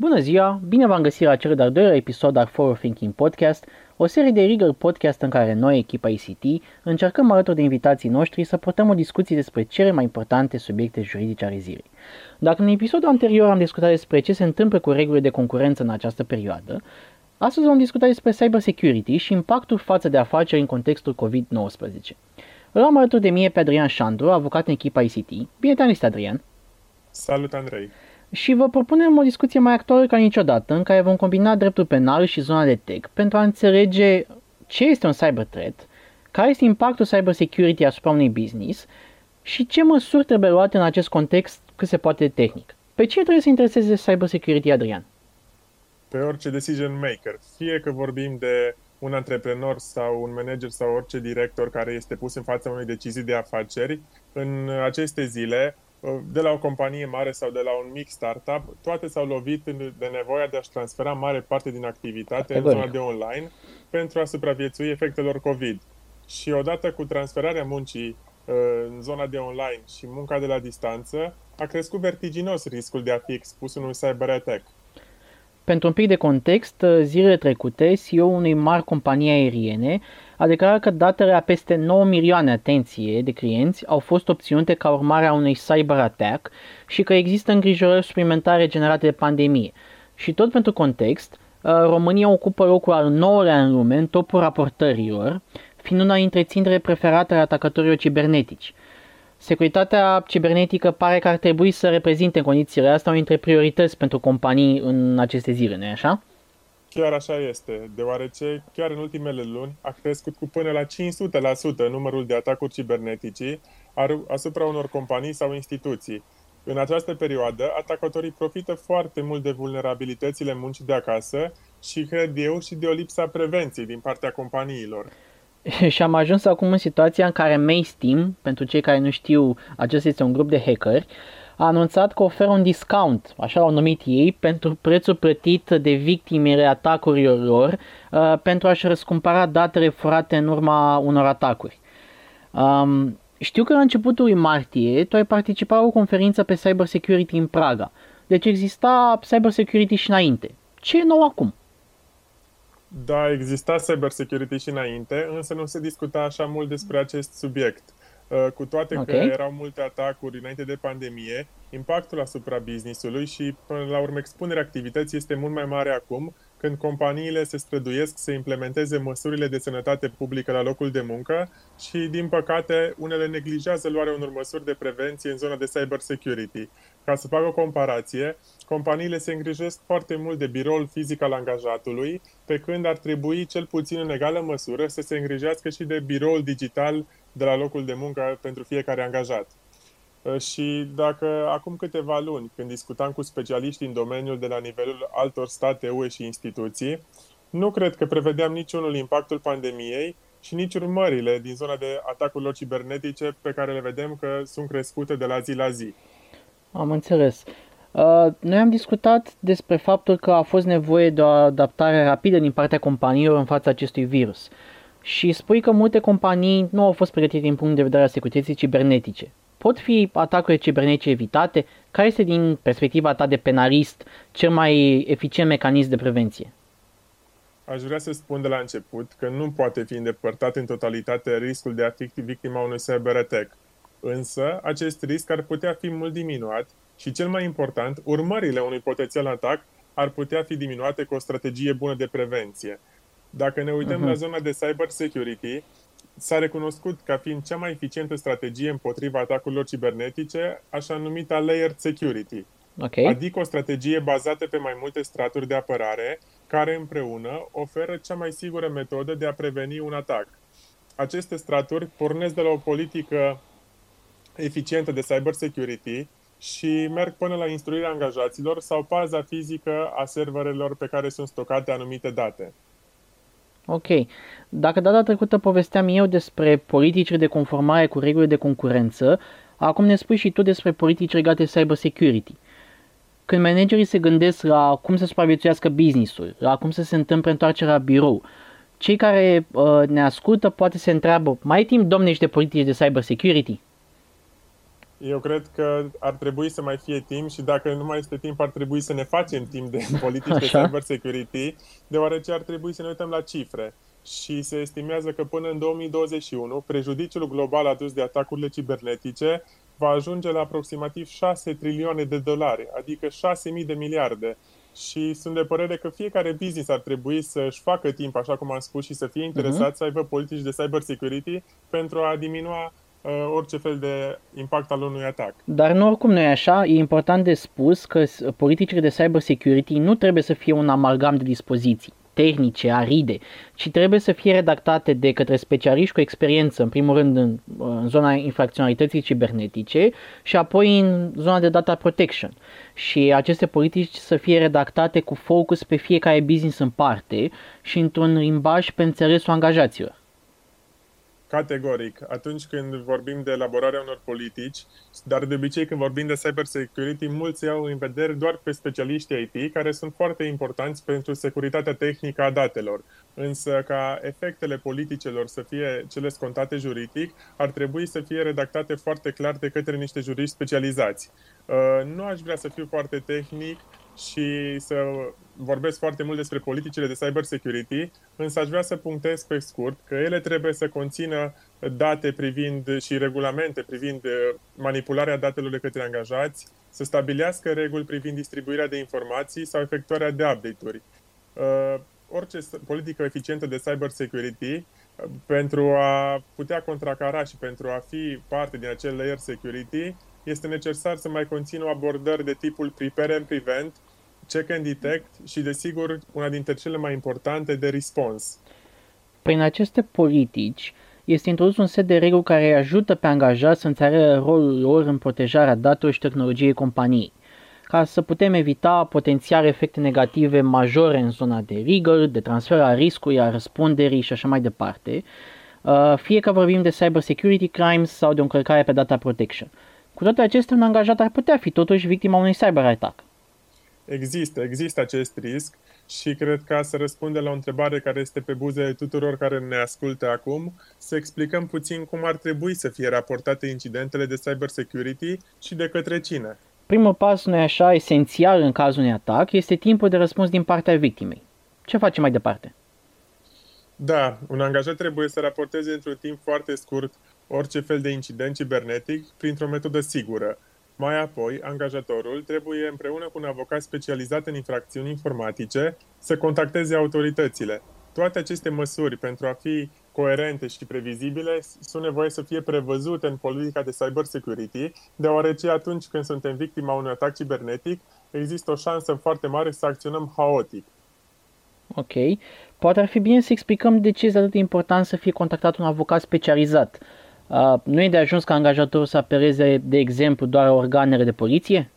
Bună ziua! Bine v-am găsit la cel de-al doilea episod al Forward Thinking Podcast, o serie de rigor podcast în care noi, echipa ICT, încercăm alături de invitații noștri să purtăm o discuție despre cele mai importante subiecte juridice ale zilei. Dacă în episodul anterior am discutat despre ce se întâmplă cu regulile de concurență în această perioadă, astăzi vom discuta despre cybersecurity și impactul față de afaceri în contextul COVID-19. Îl am alături de mie pe Adrian Șandru, avocat în echipa ICT. Bine te-am Adrian! Salut, Andrei! Și vă propunem o discuție mai actuală ca niciodată, în care vom combina dreptul penal și zona de tech pentru a înțelege ce este un cyber threat, care este impactul cyber security asupra unui business și ce măsuri trebuie luate în acest context cât se poate de tehnic. Pe cine trebuie să intereseze cyber security, Adrian? Pe orice decision maker, fie că vorbim de un antreprenor sau un manager sau orice director care este pus în fața unei decizii de afaceri, în aceste zile de la o companie mare sau de la un mic startup, toate s-au lovit de nevoia de a-și transfera mare parte din activitate în zona de online pentru a supraviețui efectelor COVID. Și odată cu transferarea muncii uh, în zona de online și munca de la distanță, a crescut vertiginos riscul de a fi expus unui cyber attack. Pentru un pic de context, uh, zilele trecute, CEO-ul unei mari companii aeriene a declarat că datele a peste 9 milioane, atenție, de clienți au fost obținute ca urmare a unui cyber attack și că există îngrijorări suplimentare generate de pandemie. Și tot pentru context, uh, România ocupă locul al 9-lea în lume în topul raportărilor, fiind una dintre țintele preferate ale atacatorilor cibernetici. Securitatea cibernetică pare că ar trebui să reprezinte în condițiile astea o dintre priorități pentru companii în aceste zile, nu așa? Chiar așa este, deoarece chiar în ultimele luni a crescut cu până la 500% numărul de atacuri cibernetice asupra unor companii sau instituții. În această perioadă, atacatorii profită foarte mult de vulnerabilitățile muncii de acasă și, cred eu, și de o lipsă a prevenției din partea companiilor. și am ajuns acum în situația în care Maystem, pentru cei care nu știu, acesta este un grup de hackeri, a anunțat că oferă un discount, așa au numit ei, pentru prețul plătit de victimele atacurilor lor uh, pentru a-și răscumpăra datele furate în urma unor atacuri. Um, știu că la începutul lui martie tu ai participat la o conferință pe cyber security în Praga. Deci exista cyber security și înainte. Ce e nou acum? Da, exista cyber security și înainte, însă nu se discuta așa mult despre acest subiect. Uh, cu toate okay. că erau multe atacuri înainte de pandemie, impactul asupra businessului și, până la urmă, expunerea activității este mult mai mare acum, când companiile se străduiesc să implementeze măsurile de sănătate publică la locul de muncă și, din păcate, unele neglijează luarea unor măsuri de prevenție în zona de cyber security. Ca să fac o comparație, companiile se îngrijesc foarte mult de biroul fizic al angajatului, pe când ar trebui, cel puțin în egală măsură, să se îngrijească și de biroul digital de la locul de muncă pentru fiecare angajat. Uh, și dacă acum câteva luni, când discutam cu specialiști în domeniul de la nivelul altor state UE și instituții, nu cred că prevedeam niciunul impactul pandemiei și nici urmările din zona de atacurilor cibernetice pe care le vedem că sunt crescute de la zi la zi. Am înțeles. Uh, noi am discutat despre faptul că a fost nevoie de o adaptare rapidă din partea companiilor în fața acestui virus. Și spui că multe companii nu au fost pregătite din punct de vedere al securității cibernetice. Pot fi atacurile cibernetice evitate? Care este, din perspectiva ta de penalist, cel mai eficient mecanism de prevenție? Aș vrea să spun de la început că nu poate fi îndepărtat în totalitate riscul de a fi victima unui cyber attack. Însă, acest risc ar putea fi mult diminuat și, cel mai important, urmările unui potențial atac ar putea fi diminuate cu o strategie bună de prevenție. Dacă ne uităm uh-huh. la zona de cyber security, s-a recunoscut ca fiind cea mai eficientă strategie împotriva atacurilor cibernetice, așa numita layered security. Okay. Adică o strategie bazată pe mai multe straturi de apărare, care împreună oferă cea mai sigură metodă de a preveni un atac. Aceste straturi pornesc de la o politică eficientă de cyber security și merg până la instruirea angajaților sau paza fizică a serverelor pe care sunt stocate anumite date. Ok. Dacă data trecută povesteam eu despre politici de conformare cu regulile de concurență, acum ne spui și tu despre politici legate de cyber security. Când managerii se gândesc la cum să supraviețuiască business-ul, la cum să se întâmple întoarcerea la birou, cei care uh, ne ascultă poate se întreabă, mai timp domnești de politici de cyber security? Eu cred că ar trebui să mai fie timp și dacă nu mai este timp, ar trebui să ne facem timp de politici Așa. de cyber security, deoarece ar trebui să ne uităm la cifre. Și se estimează că până în 2021, prejudiciul global adus de atacurile cibernetice va ajunge la aproximativ 6 trilioane de dolari, adică 6.000 de miliarde. Și sunt de părere că fiecare business ar trebui să-și facă timp, așa cum am spus, și să fie interesat uh-huh. să aibă politici de cyber security pentru a diminua uh, orice fel de impact al unui atac. Dar nu oricum nu e așa, e important de spus că politicile de cyber security nu trebuie să fie un amalgam de dispoziții tehnice, aride, ci trebuie să fie redactate de către specialiști cu experiență, în primul rând în, în zona infracționalității cibernetice și apoi în zona de data protection. Și aceste politici să fie redactate cu focus pe fiecare business în parte și într-un limbaj pe înțelesul angajaților. Categoric. Atunci când vorbim de elaborarea unor politici, dar de obicei când vorbim de cyber security, mulți iau în vedere doar pe specialiștii IT, care sunt foarte importanți pentru securitatea tehnică a datelor. Însă ca efectele politicelor să fie cele scontate juridic, ar trebui să fie redactate foarte clar de către niște juriști specializați. Uh, nu aș vrea să fiu foarte tehnic, și să vorbesc foarte mult despre politicile de cyber security, însă aș vrea să punctez pe scurt că ele trebuie să conțină date privind și regulamente privind uh, manipularea datelor de către angajați, să stabilească reguli privind distribuirea de informații sau efectuarea de update-uri. Uh, orice politică eficientă de cyber security uh, pentru a putea contracara și pentru a fi parte din acel layer security, este necesar să mai conțină abordări de tipul prepare and prevent, check and detect și, desigur, una dintre cele mai importante de response. Prin aceste politici, este introdus un set de reguli care ajută pe angajați să înțeleagă rolul lor în protejarea datelor și tehnologiei companiei, ca să putem evita potențiale efecte negative majore în zona de rigor, de transfer a riscului, a răspunderii și așa mai departe, uh, fie că vorbim de cyber security crimes sau de o încălcare pe data protection. Cu toate acestea, un angajat ar putea fi totuși victima unui cyber attack. Există, există acest risc și cred că să răspunde la o întrebare care este pe buzele tuturor care ne ascultă acum, să explicăm puțin cum ar trebui să fie raportate incidentele de cyber security și de către cine. Primul pas, nu așa, esențial în cazul unui atac, este timpul de răspuns din partea victimei. Ce facem mai departe? Da, un angajat trebuie să raporteze într-un timp foarte scurt orice fel de incident cibernetic printr-o metodă sigură. Mai apoi, angajatorul trebuie împreună cu un avocat specializat în infracțiuni informatice să contacteze autoritățile. Toate aceste măsuri, pentru a fi coerente și previzibile, sunt nevoie să fie prevăzute în politica de cyber security, deoarece atunci când suntem victima unui atac cibernetic, există o șansă foarte mare să acționăm haotic. Ok. Poate ar fi bine să explicăm de ce este atât de important să fie contactat un avocat specializat. Uh, nu e de ajuns ca angajatorul să apeleze, de exemplu, doar organele de poliție?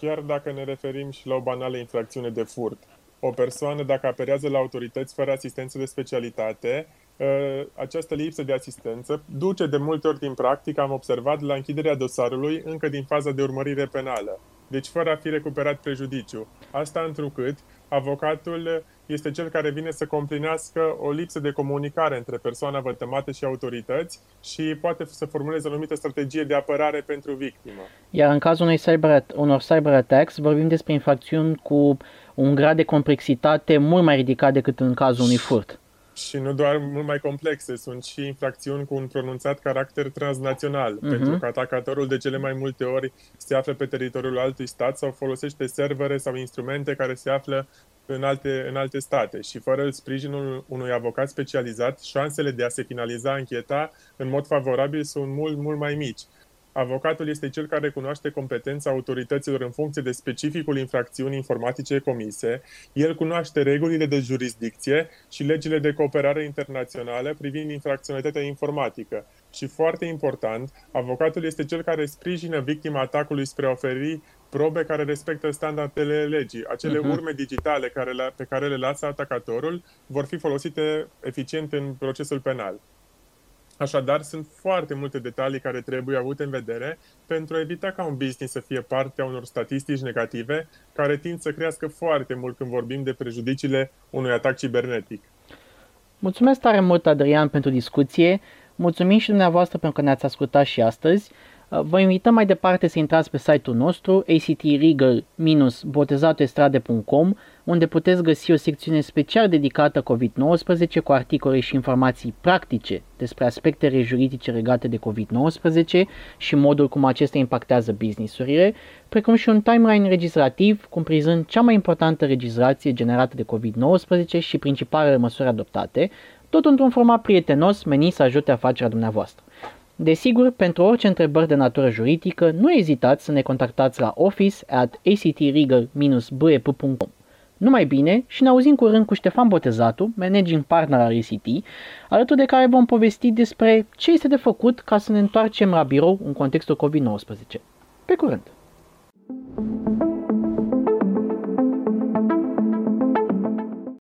Chiar dacă ne referim și la o banală infracțiune de furt. O persoană, dacă apelează la autorități fără asistență de specialitate, uh, această lipsă de asistență duce de multe ori din practică, am observat, la închiderea dosarului încă din faza de urmărire penală. Deci fără a fi recuperat prejudiciu. Asta întrucât avocatul este cel care vine să complinească o lipsă de comunicare între persoana vătămată și autorități și poate să formuleze o anumită strategie de apărare pentru victimă. Iar în cazul unui cyber, unor cyber attacks vorbim despre infracțiuni cu un grad de complexitate mult mai ridicat decât în cazul unui furt. Și nu doar mult mai complexe, sunt și infracțiuni cu un pronunțat caracter transnațional, uh-huh. pentru că atacatorul de cele mai multe ori se află pe teritoriul altui stat sau folosește servere sau instrumente care se află în alte, în alte state și fără sprijinul unui avocat specializat, șansele de a se finaliza ancheta în mod favorabil sunt mult, mult mai mici. Avocatul este cel care cunoaște competența autorităților în funcție de specificul infracțiunii informatice comise, el cunoaște regulile de jurisdicție și legile de cooperare internațională privind infracționalitatea informatică. Și foarte important, avocatul este cel care sprijină victima atacului spre a oferi probe care respectă standardele legii. Acele uh-huh. urme digitale care le, pe care le lasă atacatorul vor fi folosite eficient în procesul penal. Așadar, sunt foarte multe detalii care trebuie avute în vedere pentru a evita ca un business să fie parte a unor statistici negative care tind să crească foarte mult când vorbim de prejudiciile unui atac cibernetic. Mulțumesc tare mult, Adrian, pentru discuție. Mulțumim și dumneavoastră pentru că ne-ați ascultat și astăzi. Vă invităm mai departe să intrați pe site-ul nostru actregal-botezatoestrade.com unde puteți găsi o secțiune special dedicată COVID-19 cu articole și informații practice despre aspectele juridice legate de COVID-19 și modul cum acestea impactează businessurile, precum și un timeline legislativ cumprinzând cea mai importantă legislație generată de COVID-19 și principalele măsuri adoptate, tot într-un format prietenos menit să ajute afacerea dumneavoastră. Desigur, pentru orice întrebări de natură juridică, nu ezitați să ne contactați la office at actlegal-bep.com. Numai bine și ne auzim curând cu Ștefan Botezatu, managing partner al ACT, alături de care vom povesti despre ce este de făcut ca să ne întoarcem la birou în contextul COVID-19. Pe curând! thank you